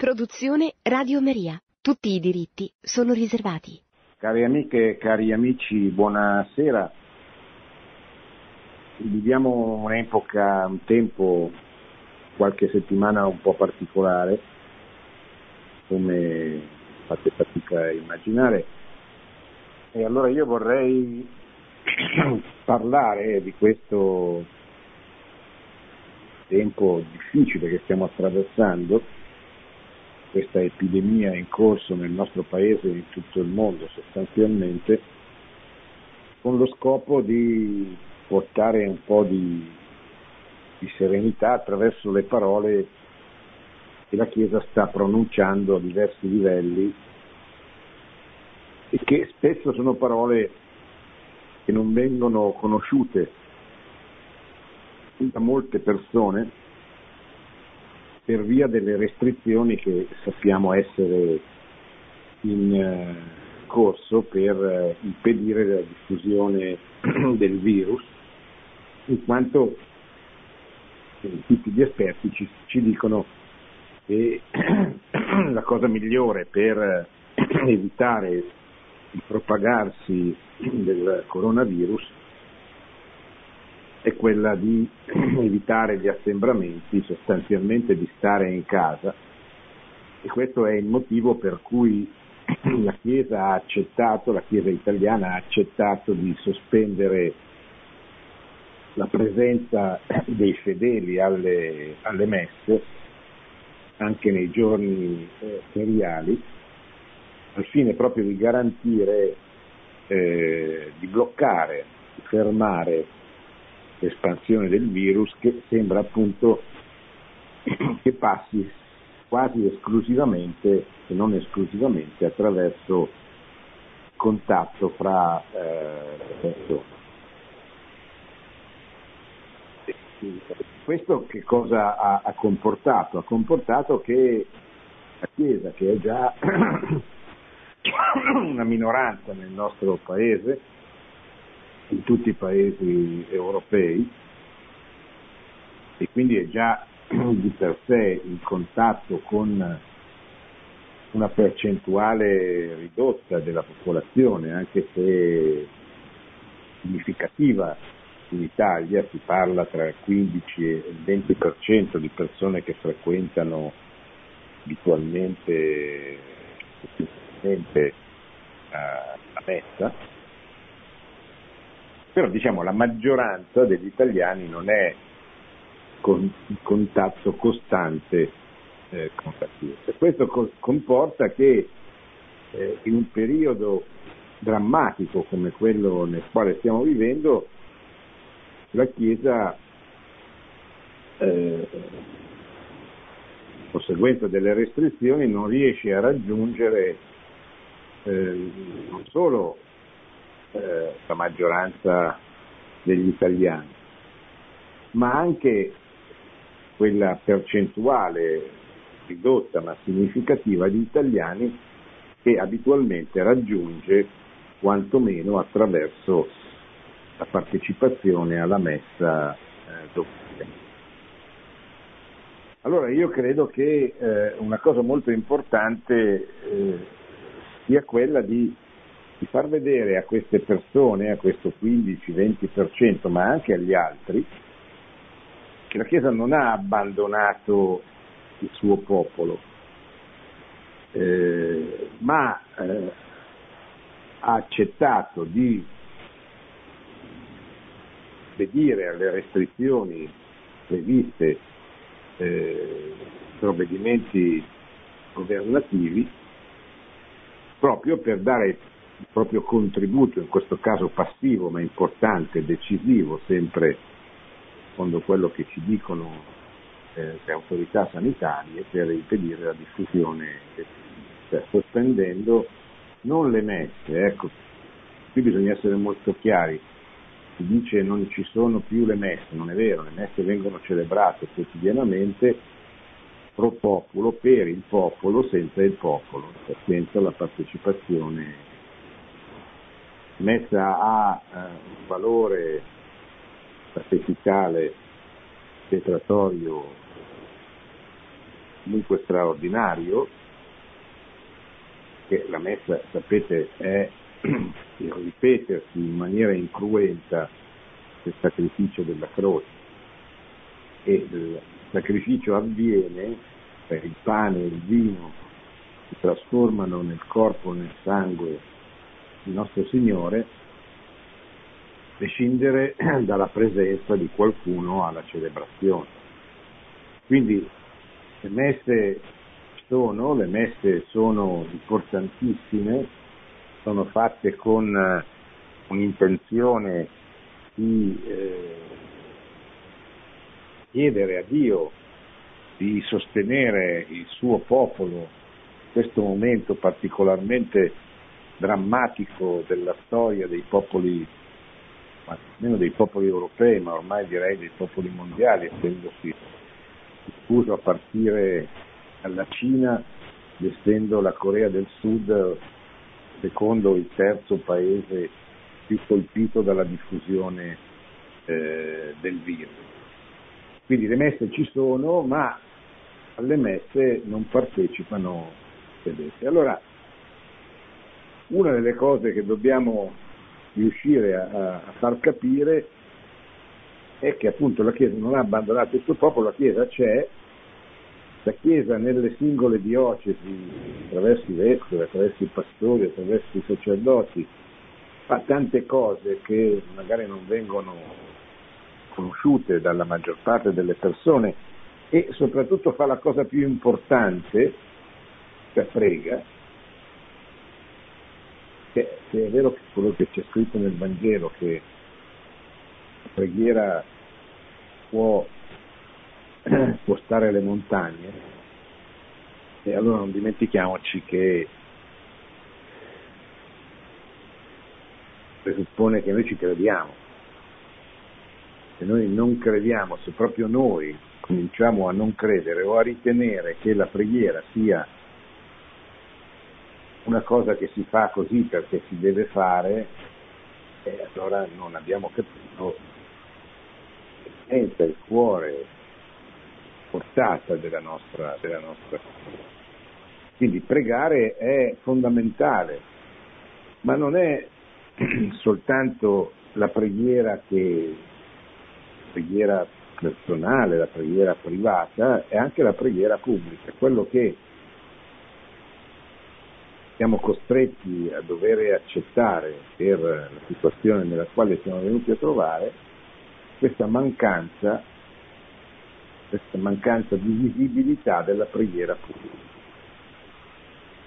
Produzione Radio Maria. Tutti i diritti sono riservati. Cari amiche cari amici, buonasera. Viviamo un'epoca, un tempo, qualche settimana un po' particolare, come fate fatica a immaginare. E allora io vorrei parlare di questo tempo difficile che stiamo attraversando questa epidemia in corso nel nostro paese e in tutto il mondo sostanzialmente, con lo scopo di portare un po' di, di serenità attraverso le parole che la Chiesa sta pronunciando a diversi livelli e che spesso sono parole che non vengono conosciute da molte persone per via delle restrizioni che sappiamo essere in eh, corso per eh, impedire la diffusione del virus, in quanto tutti gli esperti ci, ci dicono che la cosa migliore per evitare il propagarsi del coronavirus è quella di evitare gli assembramenti, sostanzialmente di stare in casa. E questo è il motivo per cui la Chiesa ha accettato, la Chiesa italiana ha accettato di sospendere la presenza dei fedeli alle, alle messe anche nei giorni eh, feriali al fine proprio di garantire, eh, di bloccare, di fermare l'espansione del virus che sembra appunto che passi quasi esclusivamente, se non esclusivamente, attraverso contatto fra eh, persone. Questo che cosa ha, ha, comportato? Ha comportato che la Chiesa, che è già una minoranza nel nostro paese, in tutti i paesi europei e quindi è già di per sé in contatto con una percentuale ridotta della popolazione, anche se significativa in Italia, si parla tra il 15 e il 20% di persone che frequentano abitualmente la messa, però diciamo la maggioranza degli italiani non è con, in contatto costante eh, con la Chiesa. Questo co- comporta che eh, in un periodo drammatico come quello nel quale stiamo vivendo, la Chiesa, eh, conseguenza delle restrizioni, non riesce a raggiungere eh, non solo eh, la maggioranza degli italiani, ma anche quella percentuale ridotta ma significativa di italiani che abitualmente raggiunge quantomeno attraverso la partecipazione alla messa eh, domenica. Allora io credo che eh, una cosa molto importante eh, sia quella di di far vedere a queste persone, a questo 15-20%, ma anche agli altri, che la Chiesa non ha abbandonato il suo popolo, eh, ma eh, ha accettato di obbedire alle restrizioni previste eh, provvedimenti governativi proprio per dare il proprio contributo, in questo caso passivo ma importante, decisivo, sempre secondo quello che ci dicono eh, le autorità sanitarie per impedire la diffusione cioè, sospendendo non le messe, ecco, qui bisogna essere molto chiari, si dice non ci sono più le messe, non è vero, le messe vengono celebrate quotidianamente pro popolo, per il popolo, senza il popolo, senza la partecipazione messa a eh, un valore sacrificale, petratorio comunque straordinario, che la messa, sapete, è il ripetersi in maniera incruenta del sacrificio della croce. E il sacrificio avviene, cioè il pane e il vino si trasformano nel corpo e nel sangue di nostro Signore, prescindere dalla presenza di qualcuno alla celebrazione. Quindi le messe sono, le messe sono importantissime, sono fatte con eh, un'intenzione di eh, chiedere a Dio di sostenere il suo popolo in questo momento particolarmente drammatico della storia dei popoli, almeno dei popoli europei, ma ormai direi dei popoli mondiali, essendosi diffuso a partire dalla Cina, essendo la Corea del Sud secondo il terzo paese più colpito dalla diffusione eh, del virus. Quindi le messe ci sono, ma alle messe non partecipano vedete. Allora, una delle cose che dobbiamo riuscire a, a far capire è che appunto la Chiesa non ha abbandonato il suo popolo, la Chiesa c'è, la Chiesa nelle singole diocesi, attraverso i vescovi, attraverso i pastori, attraverso i sacerdoti, fa tante cose che magari non vengono conosciute dalla maggior parte delle persone e soprattutto fa la cosa più importante, cioè prega, che, che è vero che quello che c'è scritto nel Vangelo, che la preghiera può spostare le montagne, e allora non dimentichiamoci che presuppone che noi ci crediamo. Se noi non crediamo, se proprio noi cominciamo a non credere o a ritenere che la preghiera sia una cosa che si fa così perché si deve fare, eh, allora non abbiamo capito senza il cuore portata della nostra, della nostra quindi pregare è fondamentale, ma non è soltanto la preghiera che la preghiera personale, la preghiera privata, è anche la preghiera pubblica, quello che siamo costretti a dover accettare per la situazione nella quale siamo venuti a trovare questa mancanza, questa mancanza di visibilità della preghiera pubblica.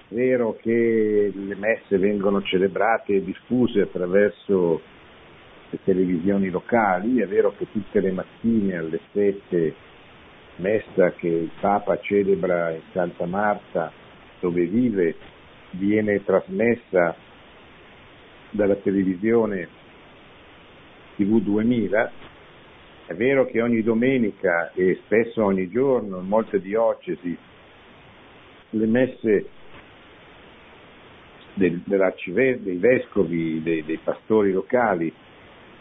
È vero che le messe vengono celebrate e diffuse attraverso le televisioni locali, è vero che tutte le mattine alle sette messa che il Papa celebra in Santa Marta, dove vive, viene trasmessa dalla televisione TV 2000, è vero che ogni domenica e spesso ogni giorno in molte diocesi le messe dei vescovi, dei, dei, pastori locali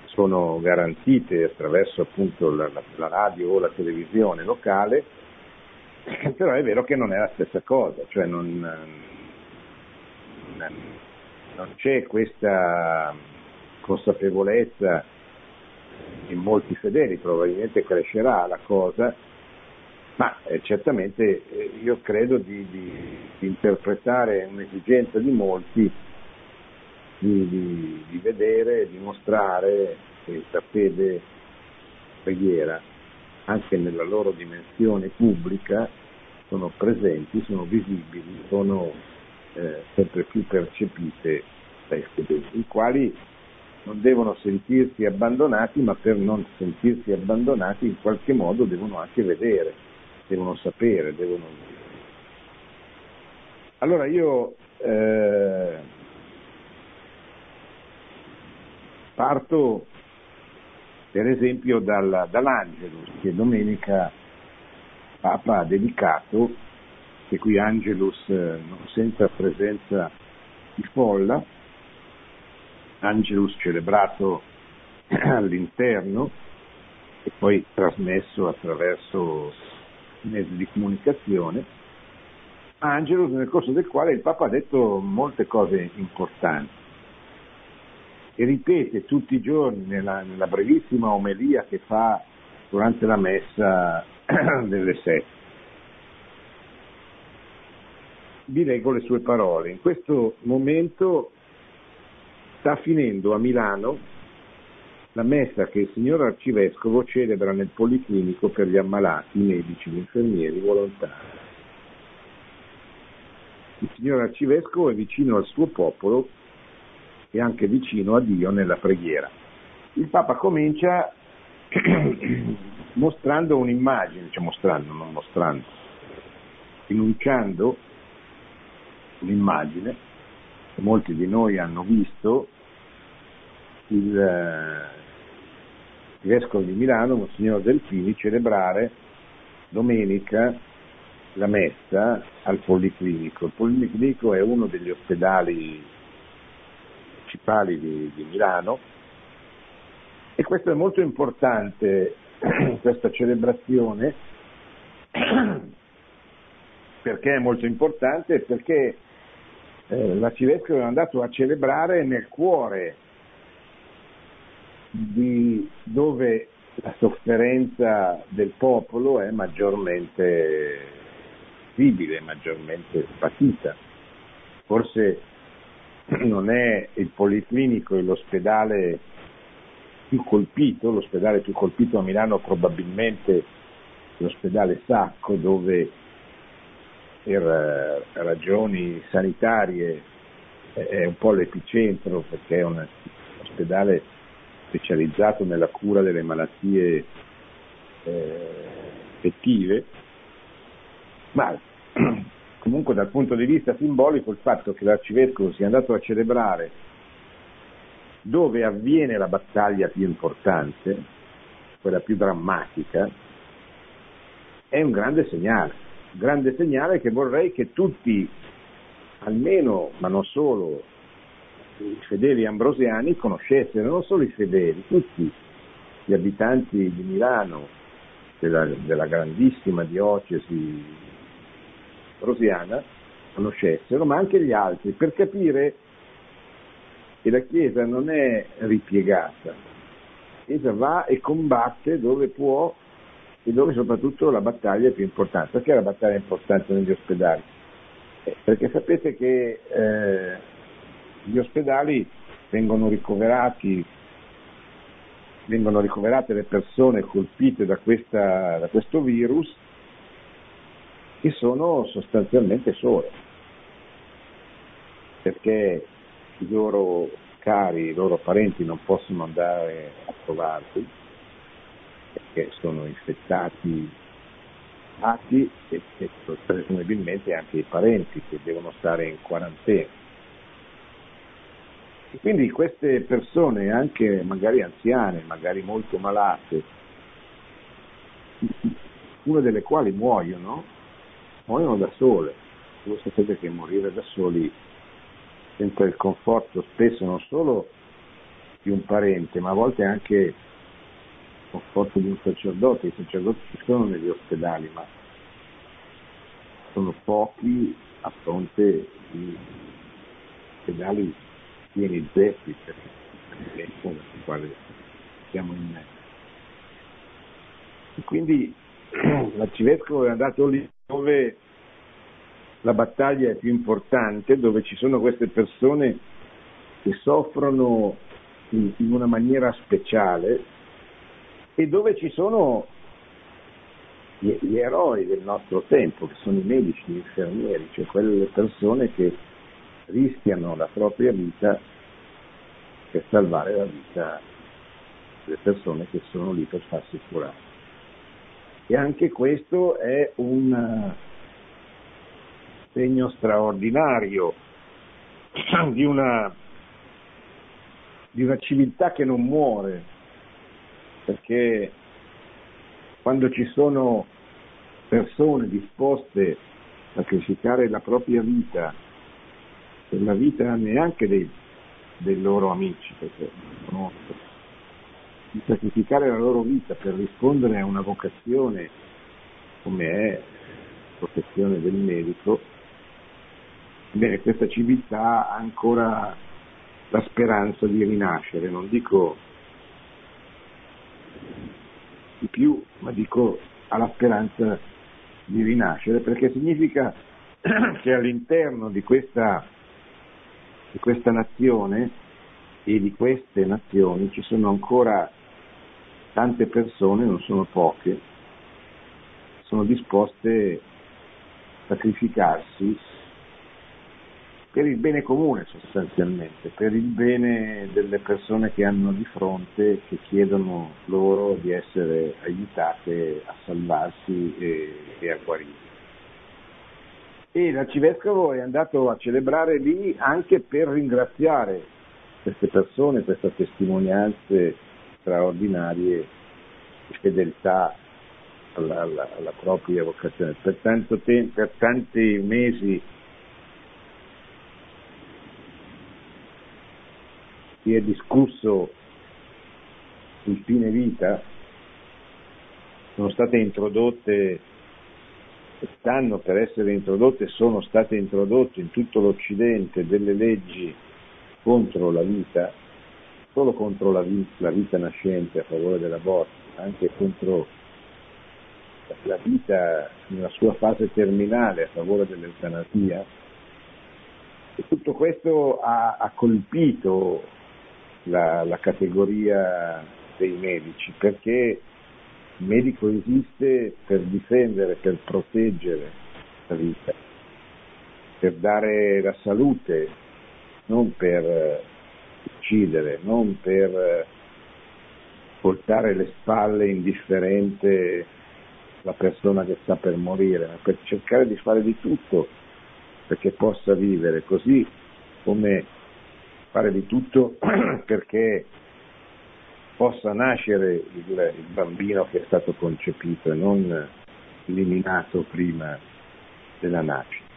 sono garantite attraverso appunto la, la radio o la televisione locale, però è vero che non è la stessa cosa, cioè non, non c'è questa consapevolezza in molti fedeli, probabilmente crescerà la cosa, ma eh, certamente eh, io credo di, di, di, interpretare un'esigenza di molti di, di, di vedere, di mostrare la fede preghiera, anche nella loro dimensione pubblica, sono presenti, sono visibili, sono eh, sempre più percepite dai studenti, i quali non devono sentirsi abbandonati, ma per non sentirsi abbandonati in qualche modo devono anche vedere, devono sapere, devono... Allora io eh, parto per esempio dal, dall'Angelus che domenica Papa ha dedicato che qui Angelus eh, senza presenza di folla, Angelus celebrato all'interno e poi trasmesso attraverso mezzi di comunicazione, Angelus nel corso del quale il Papa ha detto molte cose importanti e ripete tutti i giorni nella, nella brevissima omelia che fa durante la messa delle sette. Vi leggo le sue parole. In questo momento sta finendo a Milano la messa che il signor Arcivescovo celebra nel Policlinico per gli ammalati, i medici, gli infermieri, volontari. Il signor Arcivescovo è vicino al suo popolo e anche vicino a Dio nella preghiera. Il Papa comincia mostrando un'immagine, cioè mostrando, non mostrando, enunciando l'immagine che molti di noi hanno visto il, eh, il vescovo di Milano, Monsignor Delfini, celebrare domenica la messa al Policlinico. Il Policlinico è uno degli ospedali principali di, di Milano e questo è molto importante, questa celebrazione, perché è molto importante? Perché eh, l'arcivescovo è andato a celebrare nel cuore di dove la sofferenza del popolo è maggiormente visibile, maggiormente patita. Forse non è il policlinico e l'ospedale più colpito, l'ospedale più colpito a Milano probabilmente l'ospedale Sacco dove per ragioni sanitarie è un po' l'epicentro perché è un ospedale specializzato nella cura delle malattie eh, effettive, ma comunque dal punto di vista simbolico il fatto che l'arcivescovo sia andato a celebrare dove avviene la battaglia più importante, quella più drammatica, è un grande segnale, grande segnale che vorrei che tutti, almeno, ma non solo, i fedeli ambrosiani conoscessero, non solo i fedeli, tutti gli abitanti di Milano, della, della grandissima diocesi ambrosiana, conoscessero, ma anche gli altri, per capire che la Chiesa non è ripiegata, la Chiesa va e combatte dove può e dove soprattutto la battaglia è più importante. Perché la battaglia è importante negli ospedali? Eh, perché sapete che eh, gli ospedali vengono ricoverati vengono ricoverate le persone colpite da, questa, da questo virus che sono sostanzialmente sole, perché i loro cari, i loro parenti non possono andare a trovarli, perché sono infettati e, e presumibilmente anche i parenti che devono stare in quarantena. E quindi queste persone, anche magari anziane, magari molto malate, una delle quali muoiono, muoiono da sole. Voi sapete che morire da soli senza il conforto spesso non solo di un parente, ma a volte anche conforto di un sacerdote. I sacerdoti ci sono negli ospedali, ma sono pochi a fronte di ospedali pieni zeppi per il sul quale siamo in mezzo. E quindi l'arcivescovo è andato lì dove la battaglia è più importante, dove ci sono queste persone che soffrono in, in una maniera speciale e dove ci sono gli, gli, eroi del nostro tempo, che sono i medici, gli infermieri, cioè quelle persone che rischiano la propria vita per salvare la vita delle persone che sono lì per farsi curare. E anche questo è un segno straordinario di una, di una civiltà che non muore, perché quando ci sono persone disposte a sacrificare la propria vita per la vita neanche dei, dei loro amici, perché conosco, di sacrificare la loro vita per rispondere a una vocazione come è la protezione del medico, bene, questa civiltà ha ancora la speranza di rinascere, non dico di più, ma dico ha la speranza di rinascere, perché significa che all'interno di questa, di questa nazione e di queste nazioni ci sono ancora tante persone, non sono poche, sono disposte a sacrificarsi per il bene comune sostanzialmente, per il bene delle persone che hanno di fronte, che chiedono loro di essere aiutate a salvarsi e, e a guarire. E l'arcivescovo è andato a celebrare lì anche per ringraziare queste persone, queste testimonianze straordinarie di fedeltà alla, alla, alla propria vocazione. Per, tempo, per tanti mesi si è discusso sul fine vita, sono state introdotte, stanno per essere introdotte, sono state introdotte in tutto l'Occidente delle leggi contro la vita, solo contro la vita, la vita nascente a favore dell'aborto, anche contro la vita nella sua fase terminale a favore dell'eutanasia. E tutto questo ha, ha colpito la, la, categoria dei medici perché il medico esiste per difendere, per proteggere la vita, per dare la salute, non per eh, uccidere, non per eh, voltare le spalle indifferente la persona che sta per morire, ma per cercare di fare di tutto perché possa vivere così come fare di tutto perché possa nascere il, il, bambino che è stato concepito e non eliminato prima della nascita.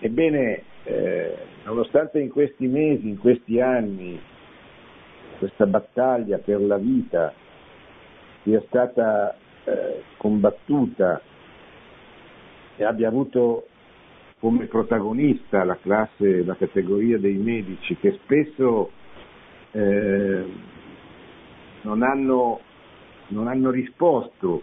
Ebbene, eh, nonostante in questi mesi, in questi anni, questa battaglia per la vita sia stata eh, combattuta e abbia avuto come protagonista la classe, la categoria dei medici che spesso eh, non, hanno, non hanno risposto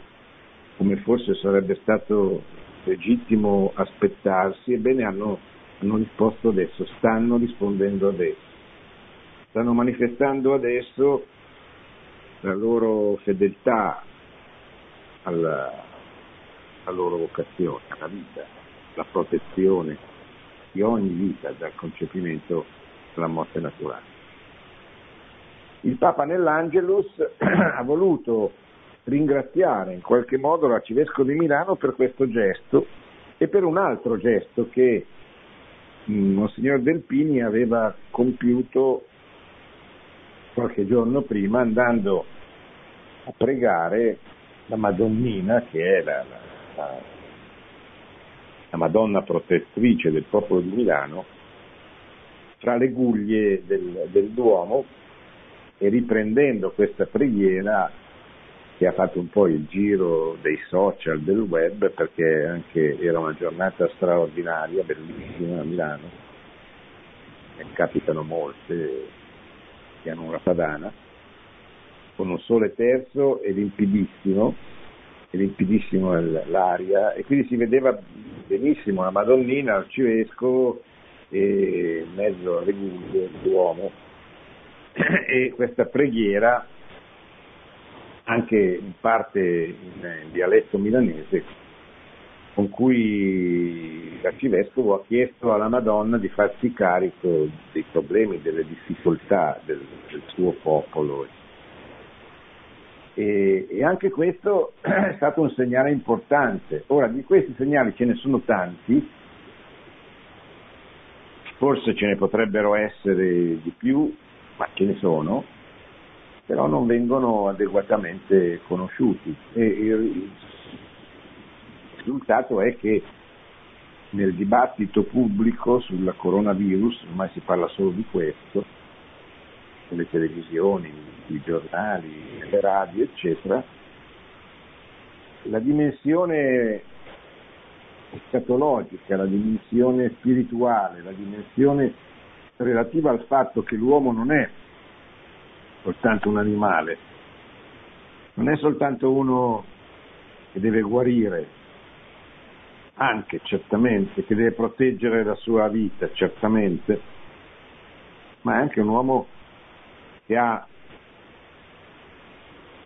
come forse sarebbe stato legittimo aspettarsi, ebbene hanno, hanno risposto adesso, stanno rispondendo adesso, stanno manifestando adesso la loro fedeltà alla, alla loro vocazione, alla vita, la protezione di ogni vita dal concepimento alla morte naturale. Il Papa nell'Angelus ha voluto ringraziare in qualche modo l'arcivescovo di Milano per questo gesto e per un altro gesto che mm, Monsignor Delpini aveva compiuto qualche giorno prima andando a pregare la Madonnina che è la, la, la Madonna protettrice del popolo di Milano tra le guglie del, del Duomo e riprendendo questa preghiera che ha fatto un po' il giro dei social, del web, perché anche era una giornata straordinaria, bellissima a Milano, ne capitano molte che hanno una padana, con un sole terzo e limpidissimo, limpidissimo l'aria, e quindi si vedeva benissimo la Madonnina, l'arcivescovo e mezzo alle guglie l'uomo e questa preghiera anche in parte in, dialetto milanese con cui l'arcivescovo ha chiesto alla Madonna di farsi carico dei problemi, delle difficoltà del, del suo popolo. E, e, anche questo è stato un segnale importante. Ora, di questi segnali ce ne sono tanti, forse ce ne potrebbero essere di più, ma ce ne sono, però non vengono adeguatamente conosciuti. E il risultato è che nel dibattito pubblico sul coronavirus, ormai si parla solo di questo, sulle televisioni, sui giornali, le radio, eccetera, la dimensione escatologica, la dimensione spirituale, la dimensione relativa al fatto che l'uomo non è soltanto un animale, non è soltanto uno che deve guarire, anche certamente, che deve proteggere la sua vita, certamente, ma è anche un uomo che ha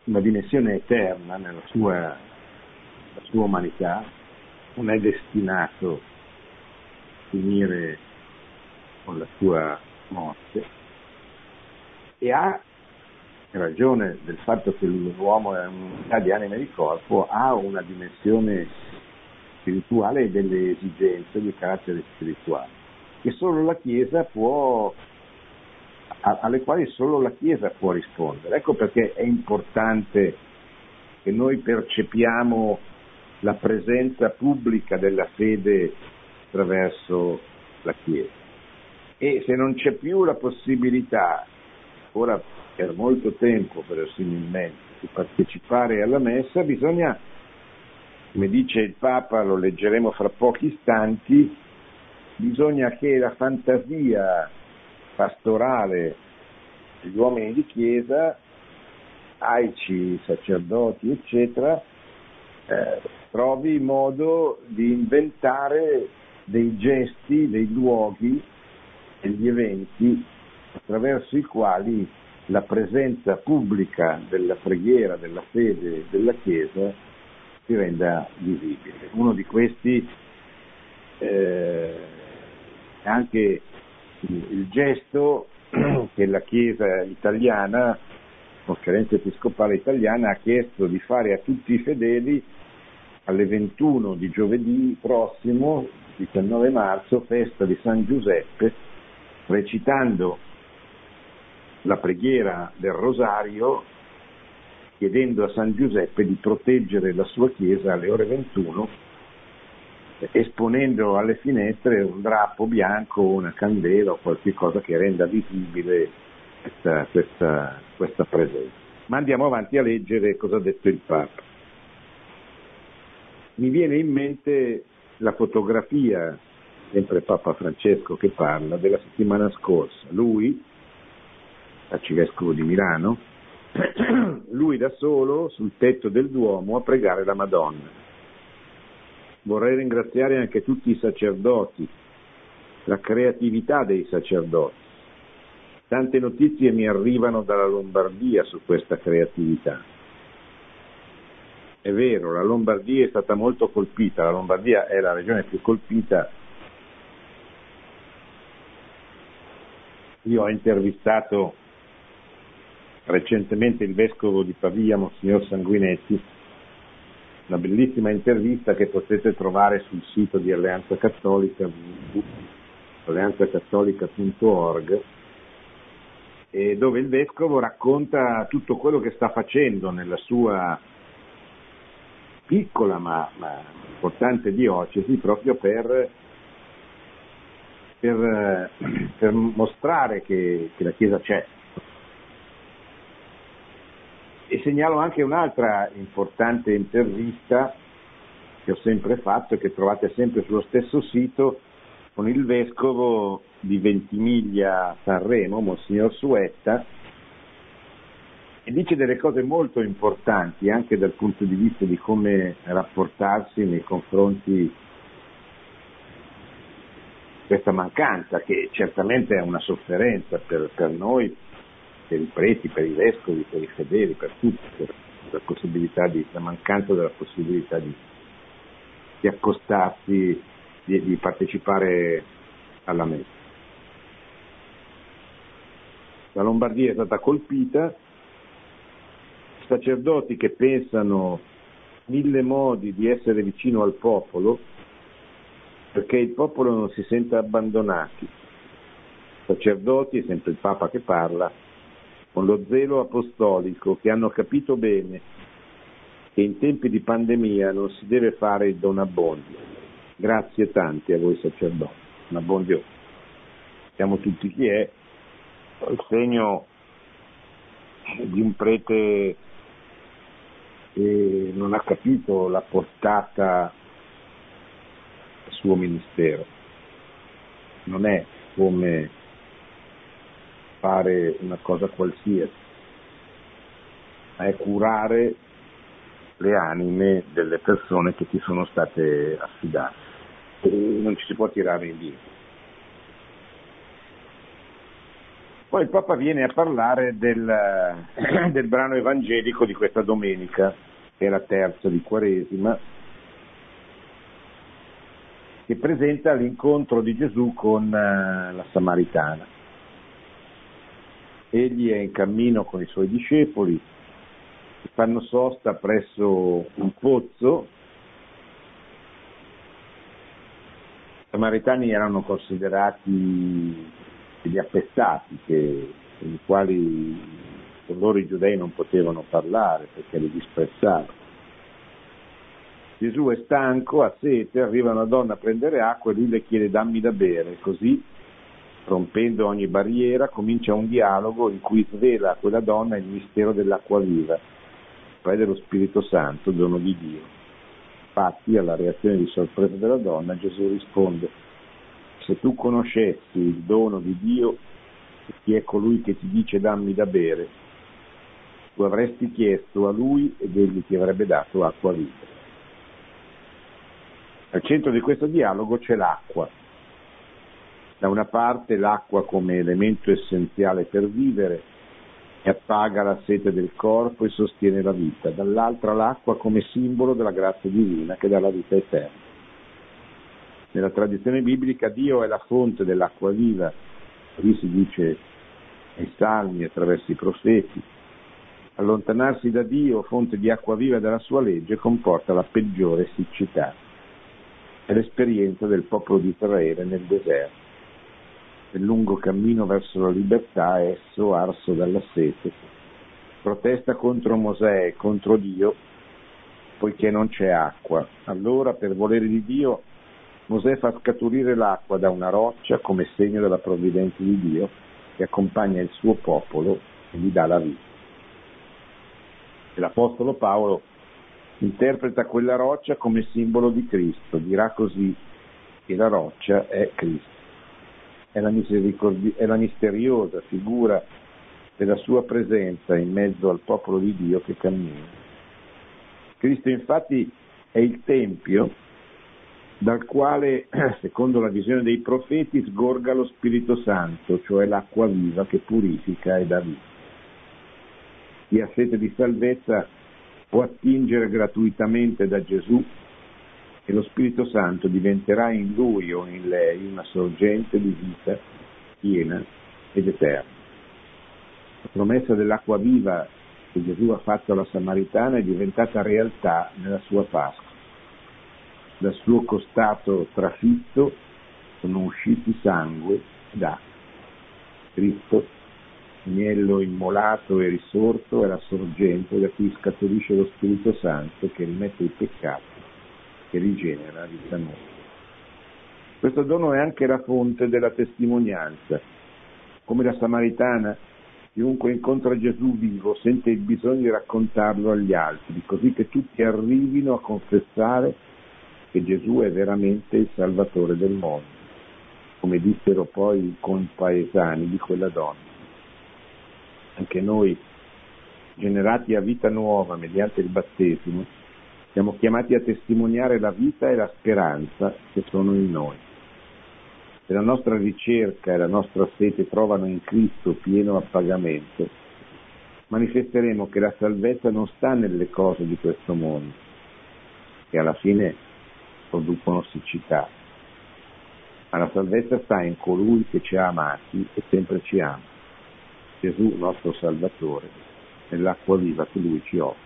una dimensione eterna nella sua, sua umanità, non è destinato a finire con la sua morte. E ha ragione del fatto che l'uomo è un'unità di anima e di corpo, ha una dimensione spirituale e delle esigenze di carattere spirituale, che solo la Chiesa può, alle quali solo la Chiesa può rispondere. Ecco perché è importante che noi percepiamo la presenza pubblica della fede attraverso la Chiesa. E se non c'è più la possibilità, ora per molto tempo verosimilmente, di partecipare alla messa, bisogna, come dice il Papa, lo leggeremo fra pochi istanti, bisogna che la fantasia pastorale degli uomini di Chiesa, laici, sacerdoti, eccetera, eh, trovi modo di inventare dei gesti, dei luoghi, degli eventi attraverso i quali la presenza pubblica della preghiera, della fede della Chiesa si renda visibile. Uno di questi eh, anche il gesto che la Chiesa italiana, conferenza episcopale italiana, ha chiesto di fare a tutti i fedeli alle 21 di giovedì prossimo, 19 marzo, festa di San Giuseppe, recitando la preghiera del rosario chiedendo a San Giuseppe di proteggere la sua chiesa alle ore 21 esponendo alle finestre un drappo bianco, una candela o qualche cosa che renda visibile questa, questa, questa presenza. Ma andiamo avanti a leggere cosa ha detto il Papa. Mi viene in mente la fotografia, sempre Papa Francesco che parla, della settimana scorsa. Lui, arcivescovo di Milano, lui da solo sul tetto del Duomo a pregare la Madonna. Vorrei ringraziare anche tutti i sacerdoti, la creatività dei sacerdoti. Tante notizie mi arrivano dalla Lombardia su questa creatività. È vero, la Lombardia è stata molto colpita, la Lombardia è la regione più colpita. Io ho intervistato recentemente il vescovo di Pavia, Monsignor Sanguinetti, una bellissima intervista che potete trovare sul sito di Alleanza Cattolica, alleanzacattolica.org, dove il vescovo racconta tutto quello che sta facendo nella sua piccola ma, ma importante diocesi proprio per, per, per mostrare che, che la Chiesa c'è, e segnalo anche un'altra importante intervista che ho sempre fatto e che trovate sempre sullo stesso sito con il vescovo di Ventimiglia Sanremo, Monsignor Suetta, e dice delle cose molto importanti anche dal punto di vista di come rapportarsi nei confronti di questa mancanza, che certamente è una sofferenza per, per noi, per i preti, per i vescovi, per i fedeli, per tutti, per la, di, la mancanza della possibilità di, di accostarsi, di, di partecipare alla messa. La Lombardia è stata colpita, sacerdoti che pensano mille modi di essere vicino al popolo perché il popolo non si sente abbandonato. Sacerdoti, è sempre il Papa che parla, con lo zelo apostolico, che hanno capito bene che in tempi di pandemia non si deve fare il donabbondio. Grazie tanti a voi sacerdoti. Donabbondio, siamo tutti chi è, il segno di un prete e non ha capito la portata del suo ministero. Non è come fare una cosa qualsiasi, ma è curare le anime delle persone che ti sono state affidate. E non ci si può tirare indietro. Poi il Papa viene a parlare del, del brano evangelico di questa domenica, che è la terza di Quaresima, che presenta l'incontro di Gesù con eh, la Samaritana. Egli è in cammino con i suoi discepoli, fanno sosta presso un pozzo. I samaritani erano considerati degli appestati che, con i quali con loro i giudei non potevano parlare perché li disprezzavano. Gesù è stanco, ha sete, arriva una donna a prendere acqua e lui le chiede dammi da bere, così rompendo ogni barriera comincia un dialogo in cui svela a quella donna il mistero dell'acqua viva, cioè dello Spirito Santo, dono di Dio. Infatti alla reazione di sorpresa della donna Gesù risponde se tu conoscessi il dono di Dio, chi è colui che ti dice dammi da bere, tu avresti chiesto a lui ed egli ti avrebbe dato acqua viva. Al centro di questo dialogo c'è l'acqua. Da una parte l'acqua come elemento essenziale per vivere e appaga la sete del corpo e sostiene la vita, dall'altra l'acqua come simbolo della grazia divina che dà la vita eterna. Nella tradizione biblica Dio è la fonte dell'acqua viva, così si dice nei salmi attraverso i profeti. Allontanarsi da Dio, fonte di acqua viva della sua legge, comporta la peggiore siccità. È l'esperienza del popolo di Israele nel deserto. Nel lungo cammino verso la libertà, esso, arso dalla sete, protesta contro Mosè e contro Dio poiché non c'è acqua. Allora, per volere di Dio, Mosè fa scaturire l'acqua da una roccia come segno della provvidenza di Dio che accompagna il suo popolo e gli dà la vita. E l'Apostolo Paolo interpreta quella roccia come simbolo di Cristo, dirà così che la roccia è Cristo. È la, è la misteriosa figura della sua presenza in mezzo al popolo di Dio che cammina. Cristo infatti è il Tempio dal quale, secondo la visione dei profeti, sgorga lo Spirito Santo, cioè l'acqua viva che purifica e dà vita. Chi ha sete di salvezza può attingere gratuitamente da Gesù e lo Spirito Santo diventerà in lui o in lei una sorgente di vita piena ed eterna. La promessa dell'acqua viva che Gesù ha fatto alla Samaritana è diventata realtà nella sua Pasqua dal suo costato trafitto sono usciti sangue ed acqua. Cristo, agnello immolato e risorto, è la sorgente da cui scaturisce lo Spirito Santo che rimette i peccati, che rigenera vita nuova. Questo dono è anche la fonte della testimonianza. Come la Samaritana, chiunque incontra Gesù vivo sente il bisogno di raccontarlo agli altri, così che tutti arrivino a confessare che Gesù è veramente il Salvatore del mondo, come dissero poi i compaesani di quella donna. Anche noi, generati a vita nuova mediante il battesimo, siamo chiamati a testimoniare la vita e la speranza che sono in noi. Se la nostra ricerca e la nostra sete trovano in Cristo pieno appagamento, manifesteremo che la salvezza non sta nelle cose di questo mondo, che alla fine producono siccità. Ma la salvezza sta in colui che ci ha amati e sempre ci ama. Gesù nostro Salvatore, nell'acqua viva che lui ci offre.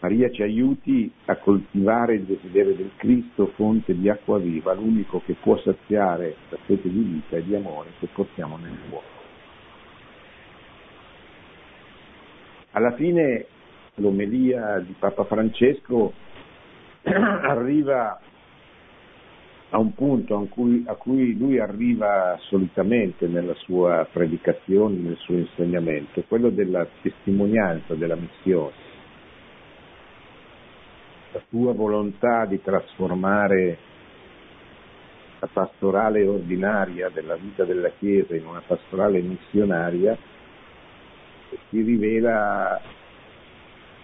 Maria ci aiuti a coltivare il desiderio del Cristo, fonte di acqua viva, l'unico che può saziare la sete di vita e di amore che portiamo nel cuore. Alla fine l'omelia di Papa Francesco arriva a un punto a cui, a cui, lui arriva solitamente nella sua predicazione, nel suo insegnamento, quello della testimonianza della missione. La tua volontà di trasformare la pastorale ordinaria della vita della Chiesa in una pastorale missionaria si rivela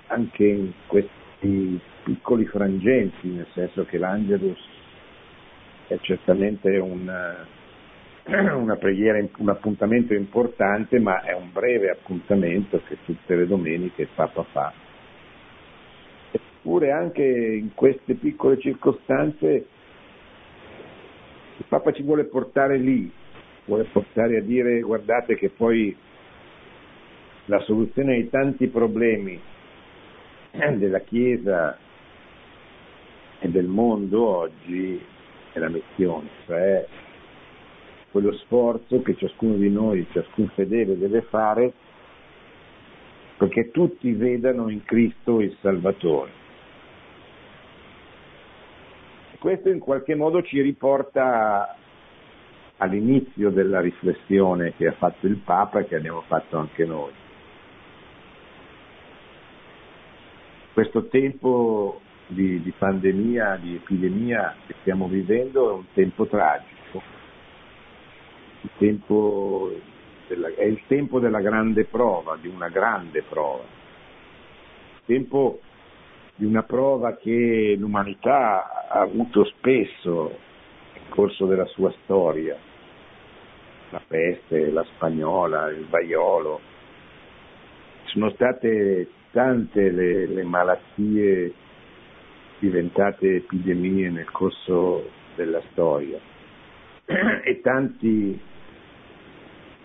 anche in questi piccoli frangenti, nel senso che l'Angelus è certamente un, una preghiera, un appuntamento importante, ma è un breve appuntamento che tutte le domeniche il Papa fa. Eppure anche in queste piccole circostanze il Papa ci vuole portare lì, vuole portare a dire guardate che poi la soluzione ai tanti problemi della Chiesa e del mondo oggi è la missione, cioè quello sforzo che ciascuno di noi, ciascun fedele deve fare perché tutti vedano in Cristo il Salvatore. Questo in qualche modo ci riporta all'inizio della riflessione che ha fatto il Papa e che abbiamo fatto anche noi. Questo tempo di, di pandemia, di epidemia che stiamo vivendo è un tempo tragico, il tempo della, è il tempo della grande prova, di una grande prova, il tempo di una prova che l'umanità ha avuto spesso nel corso della sua storia, la peste, la spagnola, il vaiolo, sono state tante le, le malattie diventate epidemie nel corso della storia. E tanti,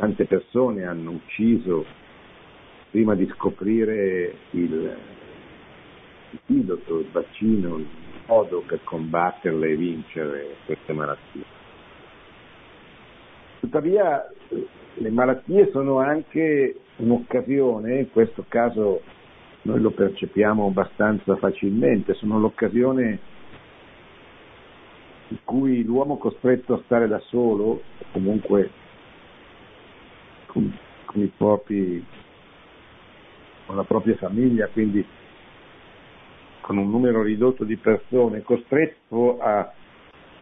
tante persone hanno ucciso prima di scoprire il, antidoto, il vaccino, il modo per combatterle e vincere queste malattie. Tuttavia le malattie sono anche un'occasione, in questo caso noi lo percepiamo abbastanza facilmente, sono l'occasione in cui l'uomo costretto a stare da solo, comunque con, con, i propri, con la propria famiglia, quindi con un numero ridotto di persone, costretto a,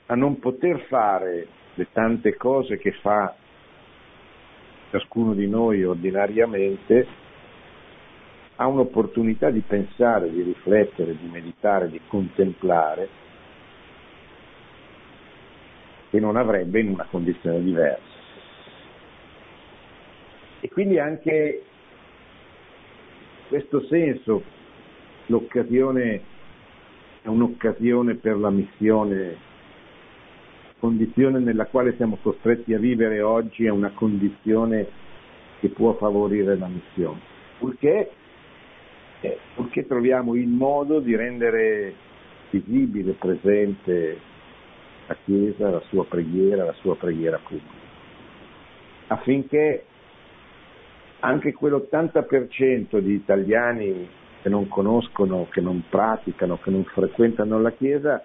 a non poter fare le tante cose che fa ciascuno di noi ordinariamente, ha un'opportunità di pensare, di riflettere, di meditare, di contemplare, che non avrebbe in una condizione diversa. E quindi anche questo senso l'occasione è un'occasione per la missione, condizione nella quale siamo costretti a vivere oggi è una condizione che può favorire la missione, purché, eh, purché troviamo il modo di rendere visibile, presente la Chiesa, la sua preghiera, la sua preghiera pubblica, affinché anche quell'80% di italiani che non conoscono, che non praticano, che non frequentano la Chiesa,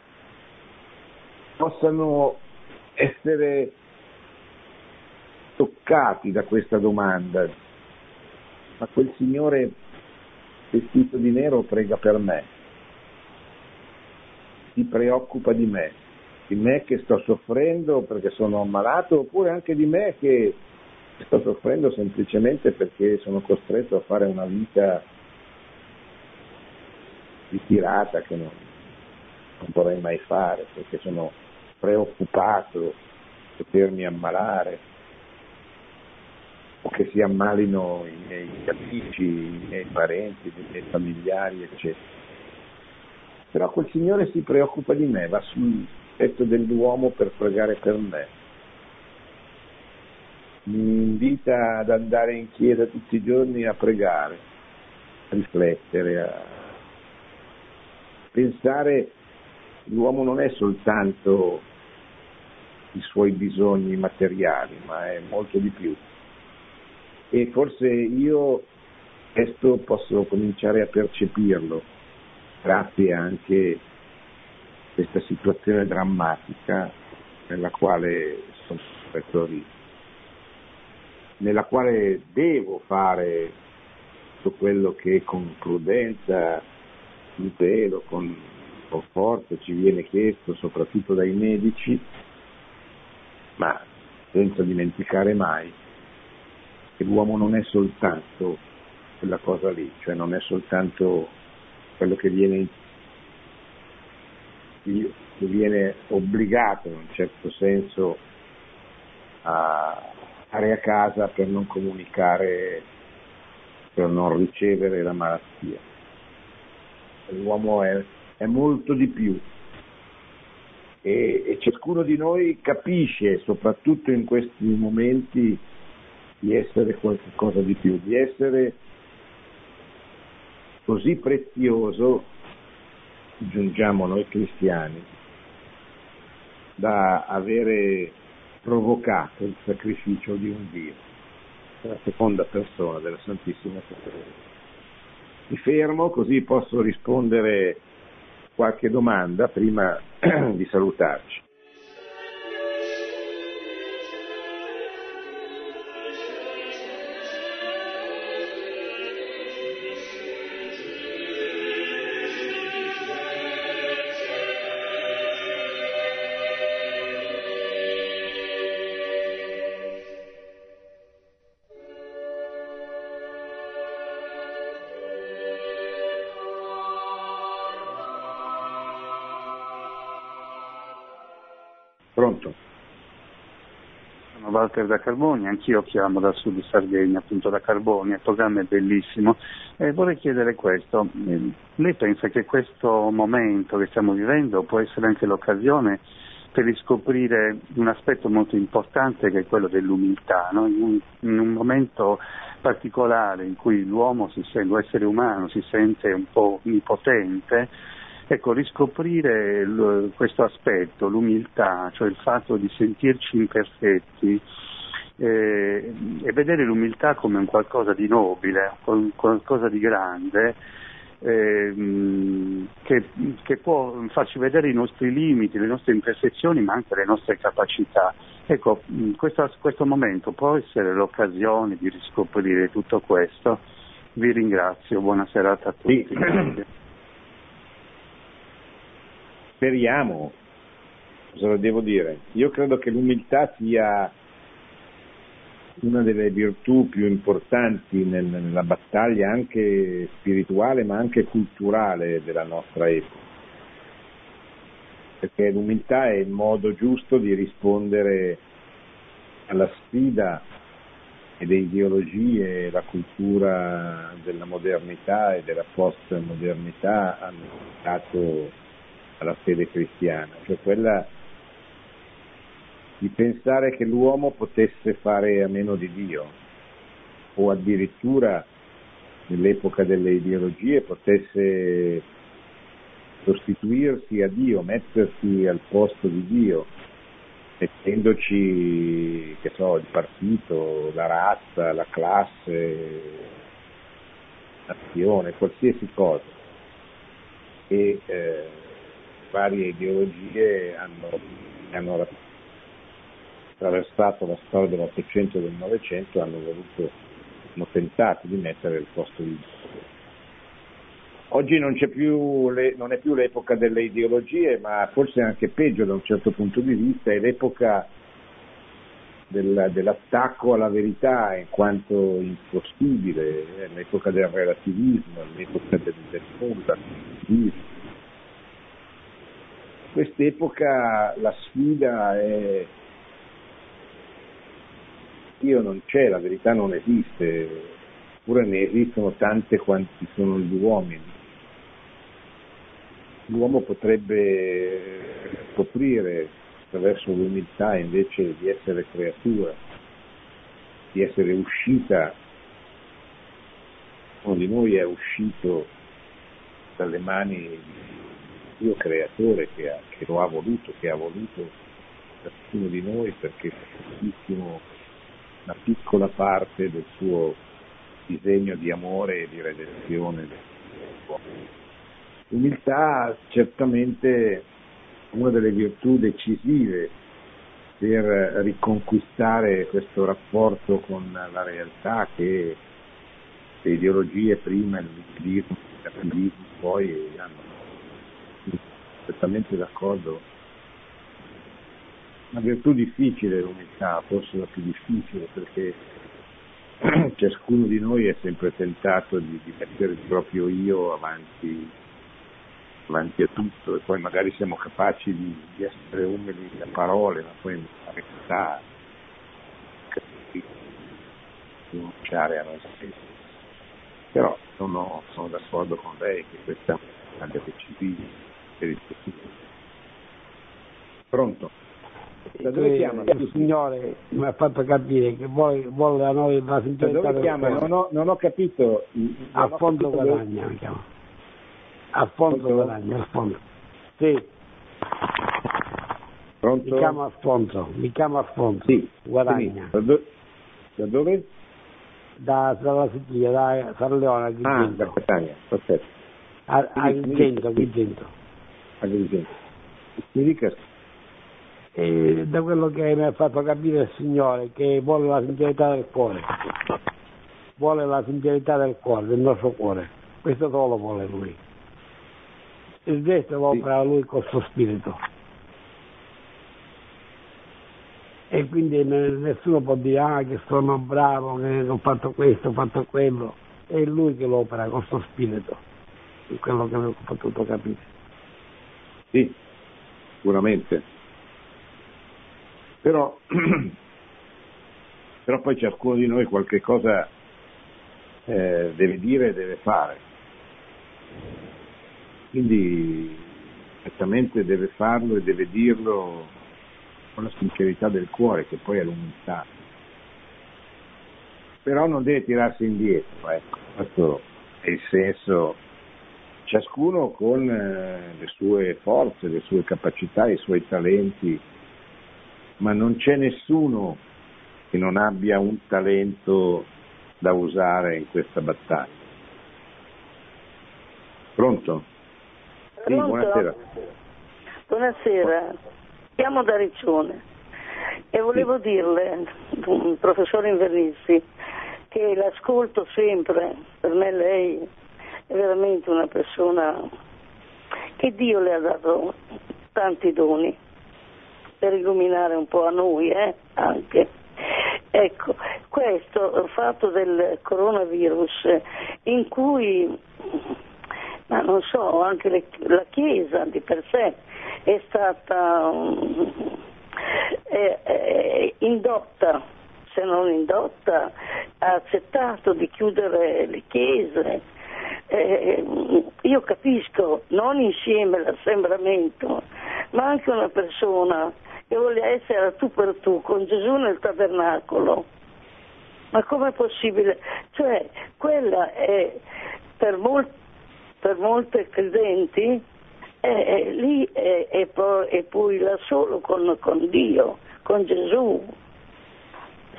possano essere toccati da questa domanda. Ma quel Signore vestito di nero prega per me, si preoccupa di me, di me che sto soffrendo perché sono ammalato, oppure anche di me che sto soffrendo semplicemente perché sono costretto a fare una vita ritirata che non, non vorrei mai fare perché sono preoccupato di potermi ammalare o che si ammalino i miei amici, i miei parenti, i miei familiari, eccetera. Però quel Signore si preoccupa di me, va sul petto dell'uomo per pregare per me. Mi invita ad andare in chiesa tutti i giorni a pregare, a riflettere, a pensare l'uomo non è soltanto i suoi bisogni materiali, ma è molto di più. E forse io questo posso cominciare a percepirlo, grazie anche a questa situazione drammatica nella quale sono costretto nella quale devo fare tutto quello che con prudenza il velo, con con forza ci viene chiesto soprattutto dai medici, ma senza dimenticare mai che l'uomo non è soltanto quella cosa lì, cioè non è soltanto quello che viene, che viene obbligato in un certo senso a stare a casa per non comunicare, per non ricevere la malattia. L'uomo è, è molto di più e, e ciascuno di noi capisce, soprattutto in questi momenti, di essere qualcosa di più, di essere così prezioso, aggiungiamo noi cristiani, da avere provocato il sacrificio di un Dio, la seconda persona della Santissima Trinità. Mi fermo così posso rispondere qualche domanda prima di salutarci. Pronto? Sono Walter da Carboni, anch'io chiamo dal sud di Sardegna, appunto da Carboni, il programma è bellissimo. E vorrei chiedere questo, eh, lei pensa che questo momento che stiamo vivendo può essere anche l'occasione per riscoprire un aspetto molto importante che è quello dell'umiltà, no? in, un, in, un, momento particolare in cui l'uomo, si sente, l'essere umano si sente un po' impotente, Ecco, riscoprire l- questo aspetto, l'umiltà, cioè il fatto di sentirci imperfetti eh, e vedere l'umiltà come un qualcosa di nobile, un qualcosa di grande, eh, che, che, può farci vedere i nostri limiti, le nostre imperfezioni, ma anche le nostre capacità. Ecco, questo, questo momento può essere l'occasione di riscoprire tutto questo. Vi ringrazio, buona serata a tutti. Sì. speriamo, cosa devo dire? Io credo che l'umiltà sia una delle virtù più importanti nel, nella battaglia anche spirituale ma anche culturale della nostra epoca. Perché l'umiltà è il modo giusto di rispondere alla sfida e le ideologie la cultura della modernità e della postmodernità hanno dato alla fede cristiana, cioè quella di pensare che l'uomo potesse fare a meno di Dio o addirittura nell'epoca delle ideologie potesse sostituirsi a Dio, mettersi al posto di Dio, mettendoci, che so, il partito, la razza, la classe, l'azione, qualsiasi cosa. E, eh, varie ideologie hanno, hanno attraversato la storia dell'Ottocento e del Novecento e hanno voluto, hanno tentato di mettere il posto di. Oggi non, le, non, è più l'epoca delle ideologie, ma forse anche peggio da un certo punto di vista, è l'epoca del, dell'attacco alla verità in quanto impossibile, è l'epoca del relativismo, è l'epoca del, del nulla, quest'epoca la sfida è Dio non c'è, la verità non esiste, eppure ne esistono tante quanti sono gli uomini. L'uomo potrebbe scoprire attraverso l'umiltà invece di essere creatura, di essere uscita, uno di noi è uscito dalle mani Dio creatore che, ha, che, lo ha voluto, che ha voluto ciascuno di noi perché facessimo una piccola parte del suo disegno di amore e di redenzione. L'umiltà certamente una delle virtù decisive per riconquistare questo rapporto con la realtà che le ideologie prima, il nichilismo, il capitalismo poi hanno assolutamente d'accordo. Una virtù difficile l'umiltà, forse la più difficile perché ciascuno di noi è sempre tentato di, di mettere il proprio io avanti, avanti, a tutto e poi magari siamo capaci di, di essere umili a parole, ma poi in realtà rinunciare a noi stessi. Però sono, sono d'accordo con lei che questa è una civile per il futuro. Pronto? Da dove chiama? Il Signore mi ha fatto capire che vuole, vuole da noi la sincerità. Da dove chiama? Non ho, non ho capito. Non a ho fondo capito guadagna dove... mi chiama. A fondo Pronto? guadagna, a fondo. Sì. Pronto? Mi chiamo Alfonso, mi chiamo Alfonso. Sì. Guadagna. Da, do... da dove? Da, dalla Sicilia, da San Leone, Agrigento. Ah, da Catania, perfetto. A, Agrigento, Agrigento. Agrigento. Mi dica e da quello che mi ha fatto capire il Signore, che vuole la sincerità del cuore, vuole la sincerità del cuore, del nostro cuore, questo solo vuole Lui. Il resto lo opera Lui col suo spirito. E quindi nessuno può dire ah, che sono bravo, che ho fatto questo, ho fatto quello, è Lui che lo opera col suo spirito, è quello che ho potuto capire. Sì, sicuramente però, però poi ciascuno di noi qualche cosa eh, deve dire e deve fare. Quindi certamente deve farlo e deve dirlo con la sincerità del cuore, che poi è l'umiltà. Però non deve tirarsi indietro, ecco. questo è il senso, ciascuno con eh, le sue forze, le sue capacità, i suoi talenti, ma non c'è nessuno che non abbia un talento da usare in questa battaglia. Pronto? Sì, Pronto? buonasera. Buonasera, chiamo da Riccione e volevo sì. dirle, professore Invernissi, che l'ascolto sempre, per me lei è veramente una persona che Dio le ha dato tanti doni per illuminare un po' a noi eh, anche. Ecco, questo fatto del coronavirus in cui, ma non so, anche le, la Chiesa di per sé è stata um, è, è indotta, se non indotta, ha accettato di chiudere le chiese. Eh, io capisco, non insieme l'assembramento, ma anche una persona che voglia essere a tu per tu con Gesù nel tabernacolo. Ma com'è possibile? Cioè, quella è per, mol- per molte credenti è, è lì è, è, poi, è poi là solo con, con Dio, con Gesù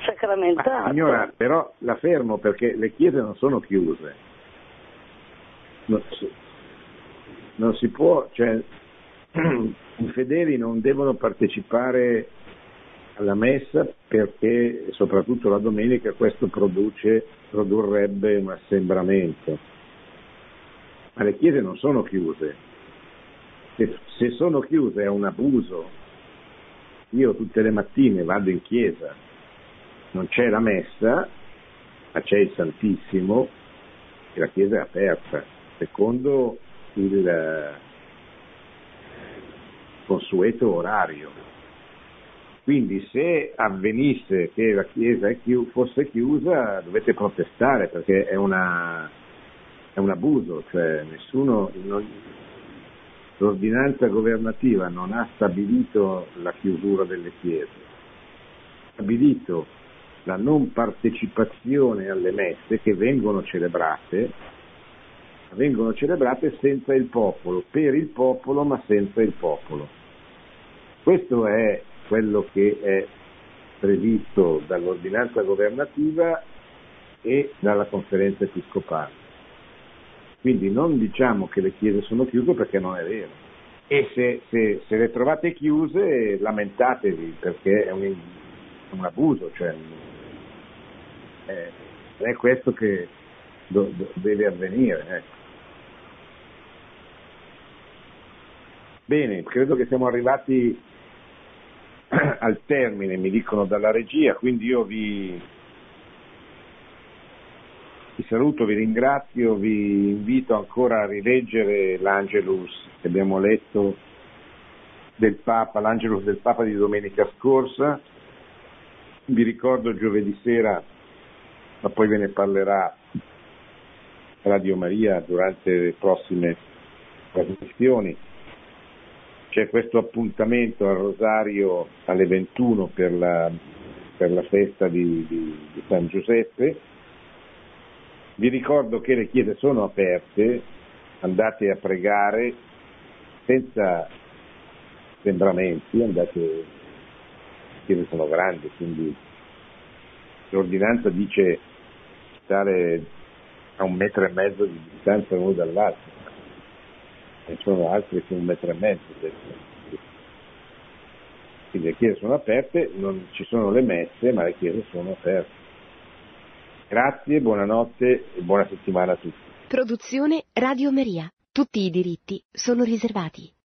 sacramentato. Ma, signora, però la fermo perché le chiese non sono chiuse. Non si, non si può, cioè, i fedeli non devono partecipare alla messa perché soprattutto la domenica questo produce, produrrebbe un assembramento. Ma le chiese non sono chiuse. Se, se sono chiuse è un abuso. Io tutte le mattine vado in chiesa, non c'è la messa, ma c'è il Santissimo e la chiesa è aperta, secondo il, consueto orario. Quindi se avvenisse che la Chiesa fosse chiusa dovete protestare perché è, una, è un abuso, cioè nessuno, non, l'ordinanza governativa non ha stabilito la chiusura delle chiese, ha stabilito la non partecipazione alle messe che vengono celebrate, vengono celebrate senza il popolo, per il popolo ma senza il popolo. Questo è quello che è previsto dall'ordinanza governativa e dalla conferenza episcopale. Quindi non diciamo che le chiese sono chiuse perché non è vero. E se, se, se le trovate chiuse lamentatevi perché è un, un abuso, cioè, è, è, questo che do, do, deve avvenire. Ecco. Bene, credo che siamo arrivati al termine, mi dicono dalla regia, quindi io vi, vi saluto, vi ringrazio, vi invito ancora a rileggere l'Angelus che abbiamo letto del Papa, l'Angelus del Papa di domenica scorsa. Vi ricordo giovedì sera, ma poi ve ne parlerà Radio Maria durante le prossime trasmissioni. C'è questo appuntamento al Rosario alle 21 per la, per la festa di, di, di San Giuseppe. Vi ricordo che le chiese sono aperte, andate a pregare senza sembramenti, andate, le chiese sono grandi, quindi l'ordinanza dice stare a un metro e mezzo di distanza l'uno dall'altro, ne sono altri che un metro e mezzo. Quindi le chiese sono aperte, non ci sono le messe, ma le chiese sono aperte. Grazie, buonanotte e buona settimana a tutti. Produzione Radio Maria. Tutti i diritti sono riservati.